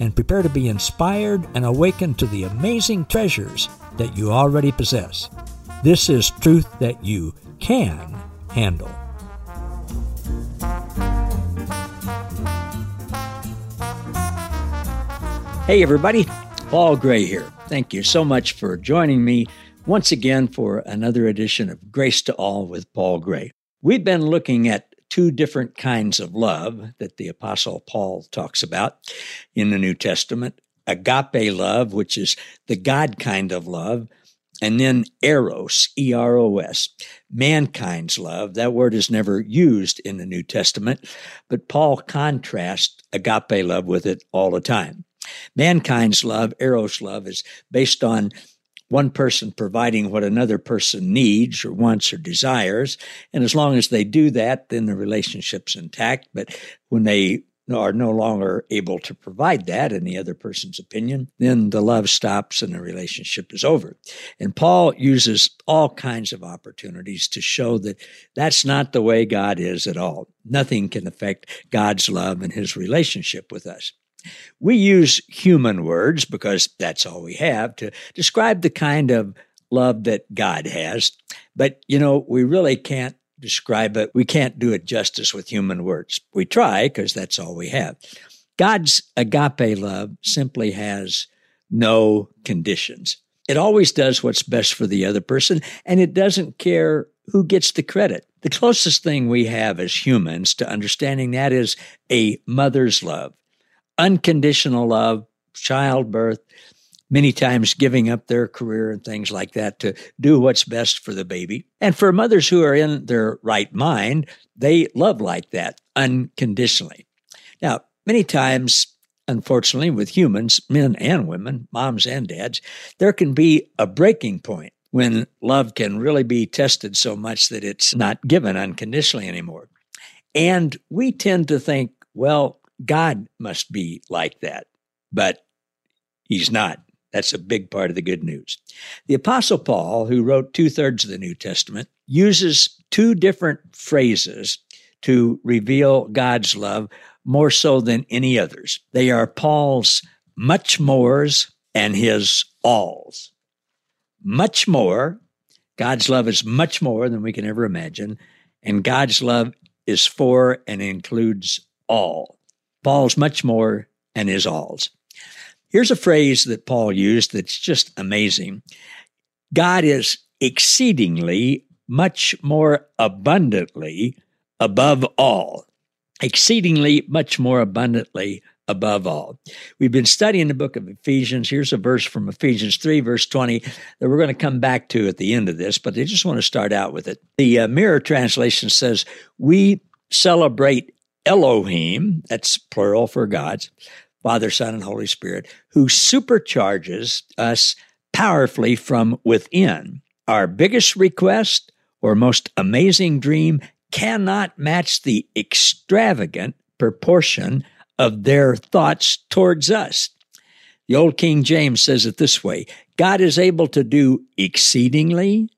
and prepare to be inspired and awakened to the amazing treasures that you already possess. This is truth that you can handle. Hey, everybody. Paul Gray here. Thank you so much for joining me once again for another edition of Grace to All with Paul Gray. We've been looking at two different kinds of love that the Apostle Paul talks about in the New Testament agape love, which is the God kind of love, and then eros, E R O S, mankind's love. That word is never used in the New Testament, but Paul contrasts agape love with it all the time. Mankind's love, eros love, is based on one person providing what another person needs or wants or desires. And as long as they do that, then the relationship's intact. But when they are no longer able to provide that in the other person's opinion, then the love stops and the relationship is over. And Paul uses all kinds of opportunities to show that that's not the way God is at all. Nothing can affect God's love and his relationship with us. We use human words because that's all we have to describe the kind of love that God has. But, you know, we really can't describe it. We can't do it justice with human words. We try because that's all we have. God's agape love simply has no conditions. It always does what's best for the other person, and it doesn't care who gets the credit. The closest thing we have as humans to understanding that is a mother's love unconditional love, childbirth, many times giving up their career and things like that to do what's best for the baby. And for mothers who are in their right mind, they love like that unconditionally. Now, many times, unfortunately, with humans, men and women, moms and dads, there can be a breaking point when love can really be tested so much that it's not given unconditionally anymore. And we tend to think, well, God must be like that, but he's not. That's a big part of the good news. The Apostle Paul, who wrote two thirds of the New Testament, uses two different phrases to reveal God's love more so than any others. They are Paul's much mores and his alls. Much more, God's love is much more than we can ever imagine, and God's love is for and includes all. Paul's much more and his alls. Here's a phrase that Paul used that's just amazing God is exceedingly much more abundantly above all. Exceedingly much more abundantly above all. We've been studying the book of Ephesians. Here's a verse from Ephesians 3, verse 20, that we're going to come back to at the end of this, but I just want to start out with it. The uh, Mirror translation says, We celebrate Elohim, that's plural for gods, Father, Son, and Holy Spirit, who supercharges us powerfully from within. Our biggest request or most amazing dream cannot match the extravagant proportion of their thoughts towards us. The old King James says it this way God is able to do exceedingly,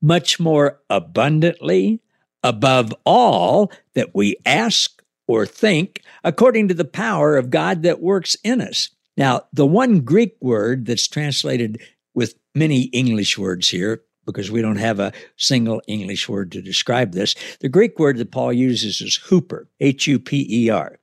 much more abundantly, above all that we ask or think according to the power of God that works in us. Now, the one Greek word that's translated with many English words here, because we don't have a single English word to describe this, the Greek word that Paul uses is huper, H U P E R.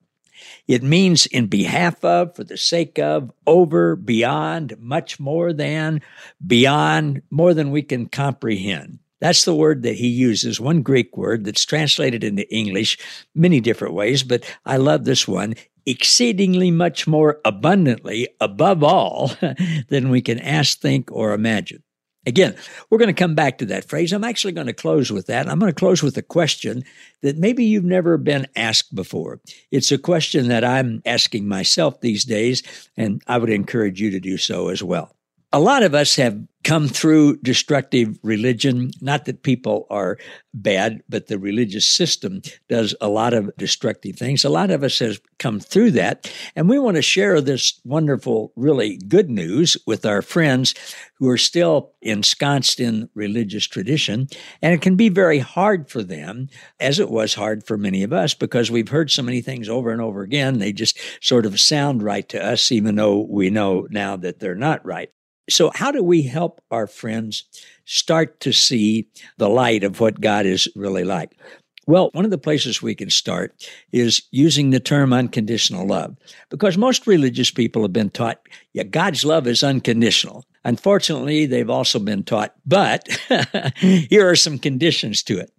It means in behalf of, for the sake of, over, beyond, much more than, beyond, more than we can comprehend. That's the word that he uses, one Greek word that's translated into English many different ways, but I love this one exceedingly much more abundantly above all than we can ask, think, or imagine. Again, we're going to come back to that phrase. I'm actually going to close with that. I'm going to close with a question that maybe you've never been asked before. It's a question that I'm asking myself these days, and I would encourage you to do so as well a lot of us have come through destructive religion. Not that people are bad, but the religious system does a lot of destructive things. A lot of us has come through that. And we want to share this wonderful, really good news with our friends who are still ensconced in religious tradition. And it can be very hard for them, as it was hard for many of us, because we've heard so many things over and over again. They just sort of sound right to us, even though we know now that they're not right. So, how do we help our friends start to see the light of what God is really like? Well, one of the places we can start is using the term unconditional love, because most religious people have been taught, yeah, God's love is unconditional. Unfortunately, they've also been taught, but here are some conditions to it.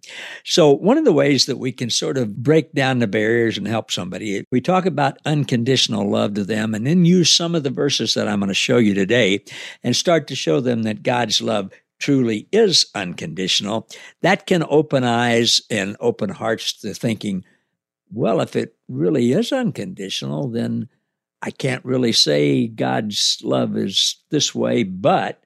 So, one of the ways that we can sort of break down the barriers and help somebody, we talk about unconditional love to them and then use some of the verses that I'm going to show you today and start to show them that God's love truly is unconditional. That can open eyes and open hearts to thinking, well, if it really is unconditional, then I can't really say God's love is this way, but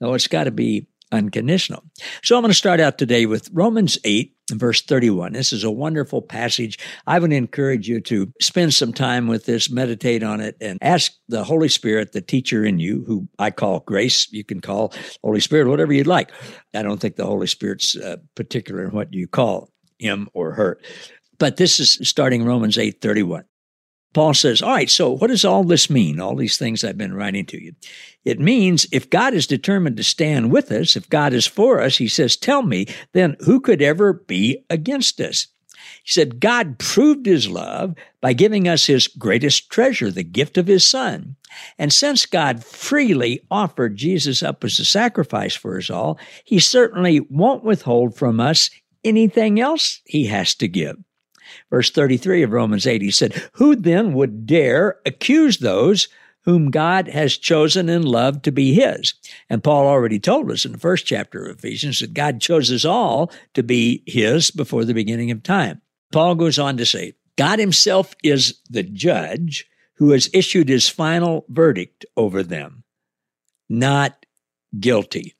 no, it's got to be unconditional. So I'm going to start out today with Romans 8 verse 31. This is a wonderful passage. I would encourage you to spend some time with this, meditate on it, and ask the Holy Spirit, the teacher in you, who I call grace. You can call Holy Spirit whatever you'd like. I don't think the Holy Spirit's uh, particular in what you call him or her. But this is starting Romans 8 31. Paul says, All right, so what does all this mean? All these things I've been writing to you. It means if God is determined to stand with us, if God is for us, he says, Tell me, then who could ever be against us? He said, God proved his love by giving us his greatest treasure, the gift of his son. And since God freely offered Jesus up as a sacrifice for us all, he certainly won't withhold from us anything else he has to give verse 33 of Romans 8. He said, Who then would dare accuse those whom God has chosen and loved to be his? And Paul already told us in the first chapter of Ephesians that God chose us all to be his before the beginning of time. Paul goes on to say, God himself is the judge who has issued his final verdict over them, not guilty.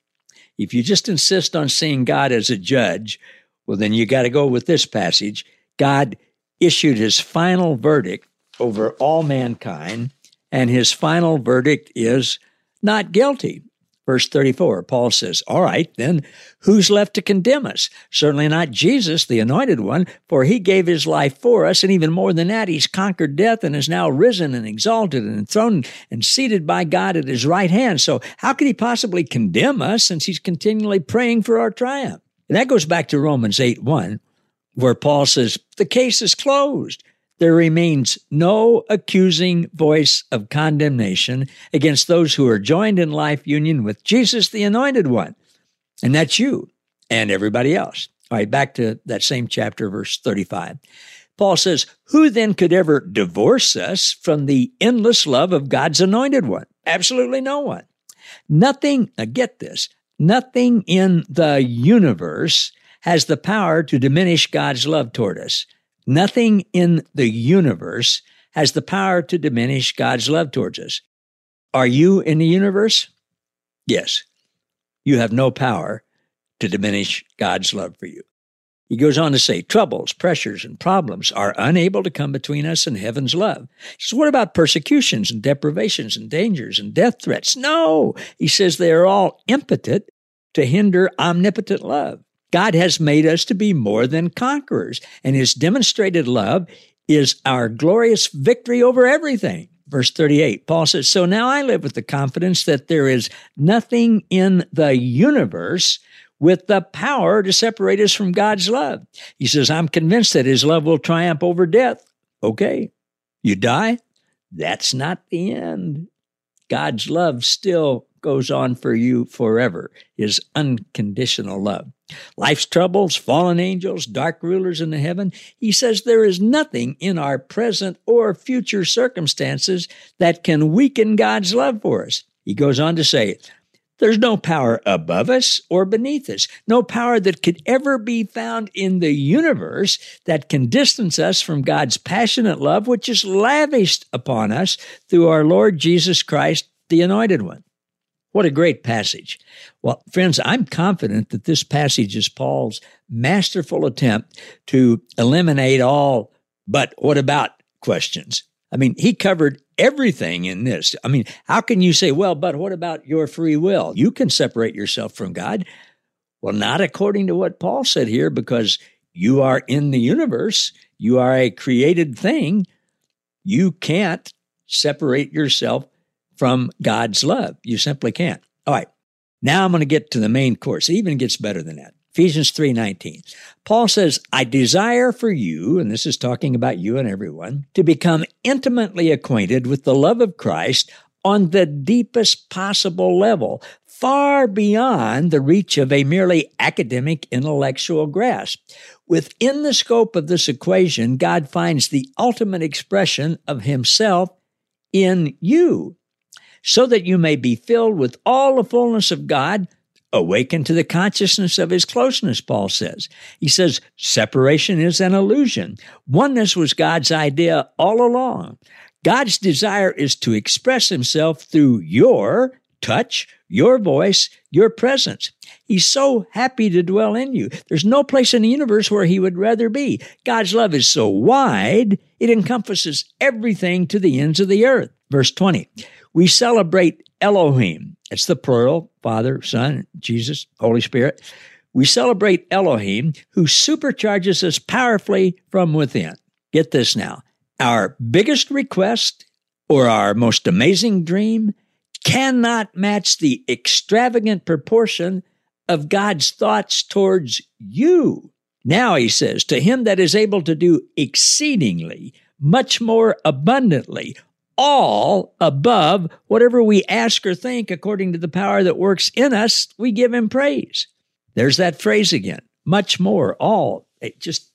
If you just insist on seeing God as a judge, well, then you got to go with this passage. God issued his final verdict over all mankind, and his final verdict is not guilty. Verse 34, Paul says, All right, then who's left to condemn us? Certainly not Jesus, the anointed one, for he gave his life for us, and even more than that, he's conquered death and is now risen and exalted and enthroned and seated by God at his right hand. So how could he possibly condemn us since he's continually praying for our triumph? And that goes back to Romans 8 1, where Paul says, the case is closed. There remains no accusing voice of condemnation against those who are joined in life union with Jesus, the Anointed One. And that's you and everybody else. All right, back to that same chapter, verse 35. Paul says, Who then could ever divorce us from the endless love of God's anointed one? Absolutely no one. Nothing, now get this, nothing in the universe has the power to diminish God's love toward us. Nothing in the universe has the power to diminish God's love towards us. Are you in the universe? Yes. You have no power to diminish God's love for you. He goes on to say, troubles, pressures, and problems are unable to come between us and heaven's love. He says, what about persecutions and deprivations and dangers and death threats? No, he says they are all impotent to hinder omnipotent love. God has made us to be more than conquerors, and his demonstrated love is our glorious victory over everything. Verse 38, Paul says, So now I live with the confidence that there is nothing in the universe with the power to separate us from God's love. He says, I'm convinced that his love will triumph over death. Okay, you die? That's not the end. God's love still goes on for you forever, his unconditional love. Life's troubles, fallen angels, dark rulers in the heaven, he says there is nothing in our present or future circumstances that can weaken God's love for us. He goes on to say, There's no power above us or beneath us, no power that could ever be found in the universe that can distance us from God's passionate love, which is lavished upon us through our Lord Jesus Christ, the Anointed One. What a great passage. Well, friends, I'm confident that this passage is Paul's masterful attempt to eliminate all but what about questions. I mean, he covered everything in this. I mean, how can you say, well, but what about your free will? You can separate yourself from God. Well, not according to what Paul said here, because you are in the universe, you are a created thing. You can't separate yourself from God's love. You simply can't. All right. Now I'm going to get to the main course. It even gets better than that. Ephesians 3:19. Paul says, "I desire for you, and this is talking about you and everyone, to become intimately acquainted with the love of Christ on the deepest possible level, far beyond the reach of a merely academic intellectual grasp. Within the scope of this equation, God finds the ultimate expression of himself in you, so that you may be filled with all the fullness of God." awaken to the consciousness of his closeness, Paul says. He says separation is an illusion. Oneness was God's idea all along. God's desire is to express himself through your touch, your voice, your presence. He's so happy to dwell in you. There's no place in the universe where he would rather be. God's love is so wide, it encompasses everything to the ends of the earth. Verse 20. We celebrate Elohim. It's the plural Father, Son, Jesus, Holy Spirit. We celebrate Elohim who supercharges us powerfully from within. Get this now. Our biggest request or our most amazing dream cannot match the extravagant proportion of God's thoughts towards you. Now he says, to him that is able to do exceedingly, much more abundantly, all above whatever we ask or think according to the power that works in us, we give him praise. There's that phrase again. Much more, all. It just,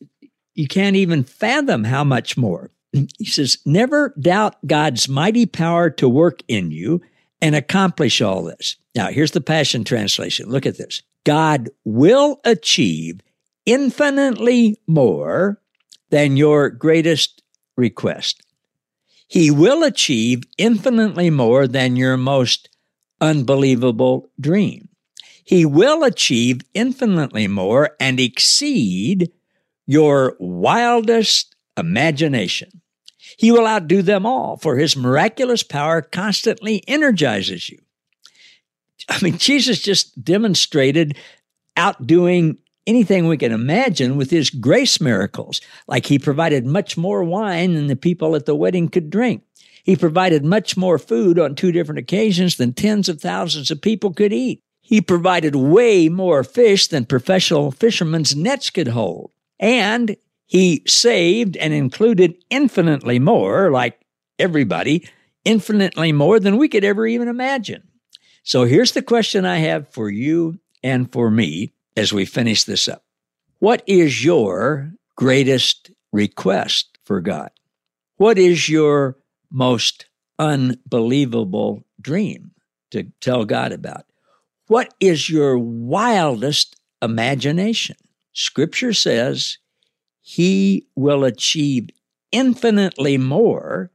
you can't even fathom how much more. He says, never doubt God's mighty power to work in you and accomplish all this. Now, here's the Passion Translation. Look at this. God will achieve infinitely more than your greatest request. He will achieve infinitely more than your most unbelievable dream. He will achieve infinitely more and exceed your wildest imagination. He will outdo them all, for his miraculous power constantly energizes you. I mean, Jesus just demonstrated outdoing anything we can imagine with his grace miracles, like he provided much more wine than the people at the wedding could drink. He provided much more food on two different occasions than tens of thousands of people could eat. He provided way more fish than professional fishermen's nets could hold. And he saved and included infinitely more, like everybody, infinitely more than we could ever even imagine. So here's the question I have for you and for me as we finish this up. What is your greatest request for God? What is your most unbelievable dream to tell God about? What is your wildest imagination? Scripture says he will achieve infinitely more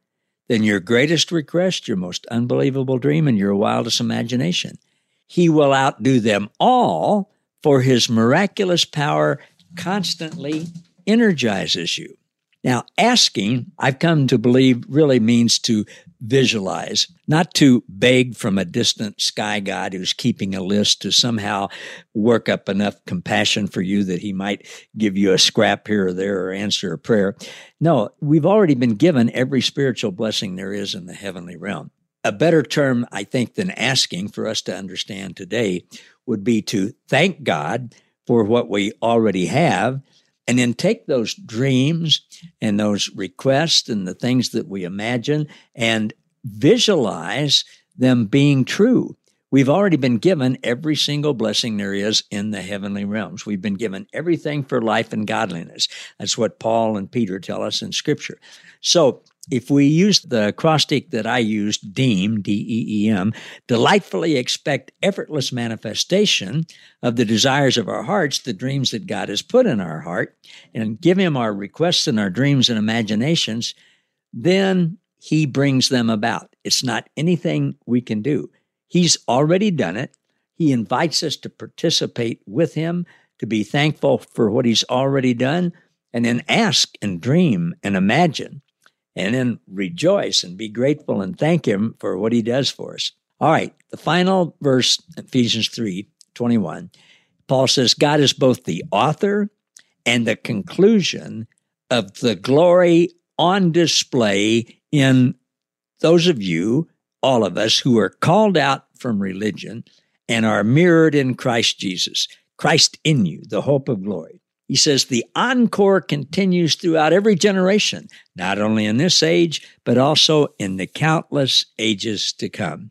than your greatest request, your most unbelievable dream, and your wildest imagination. He will outdo them all for his miraculous power constantly energizes you. Now, asking, I've come to believe, really means to visualize, not to beg from a distant sky god who's keeping a list to somehow work up enough compassion for you that he might give you a scrap here or there or answer a prayer. No, we've already been given every spiritual blessing there is in the heavenly realm. A better term, I think, than asking for us to understand today would be to thank God for what we already have and then take those dreams and those requests and the things that we imagine and visualize them being true. We've already been given every single blessing there is in the heavenly realms. We've been given everything for life and godliness. That's what Paul and Peter tell us in Scripture. So if we use the acrostic that I used, DEEM, D E E M, delightfully expect effortless manifestation of the desires of our hearts, the dreams that God has put in our heart, and give Him our requests and our dreams and imaginations, then He brings them about. It's not anything we can do. He's already done it. He invites us to participate with Him, to be thankful for what He's already done, and then ask and dream and imagine and then rejoice and be grateful and thank Him for what He does for us. All right, the final verse, Ephesians 3 21, Paul says, God is both the author and the conclusion of the glory on display in those of you, all of us, who are called out from religion and are mirrored in Christ Jesus, Christ in you, the hope of glory. He says the encore continues throughout every generation, not only in this age, but also in the countless ages to come.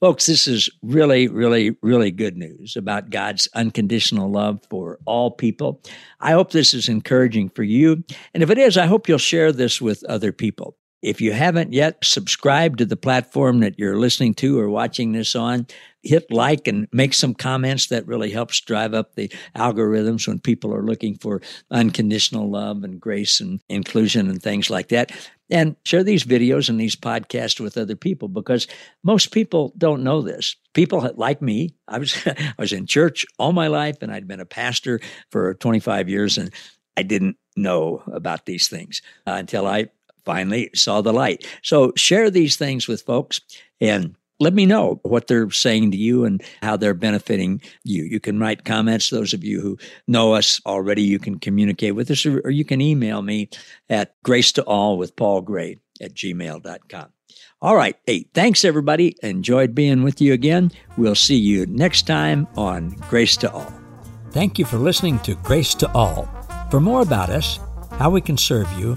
Folks, this is really, really, really good news about God's unconditional love for all people. I hope this is encouraging for you. And if it is, I hope you'll share this with other people. If you haven't yet subscribed to the platform that you're listening to or watching this on, hit like and make some comments. That really helps drive up the algorithms when people are looking for unconditional love and grace and inclusion and things like that. And share these videos and these podcasts with other people because most people don't know this. People like me, I was I was in church all my life and I'd been a pastor for 25 years and I didn't know about these things until I finally saw the light. So share these things with folks and let me know what they're saying to you and how they're benefiting you. You can write comments. Those of you who know us already, you can communicate with us or, you can email me at grace to all with Paul Gray at gmail.com. All right. Hey, thanks everybody. Enjoyed being with you again. We'll see you next time on Grace to All. Thank you for listening to Grace to All. For more about us, how we can serve you,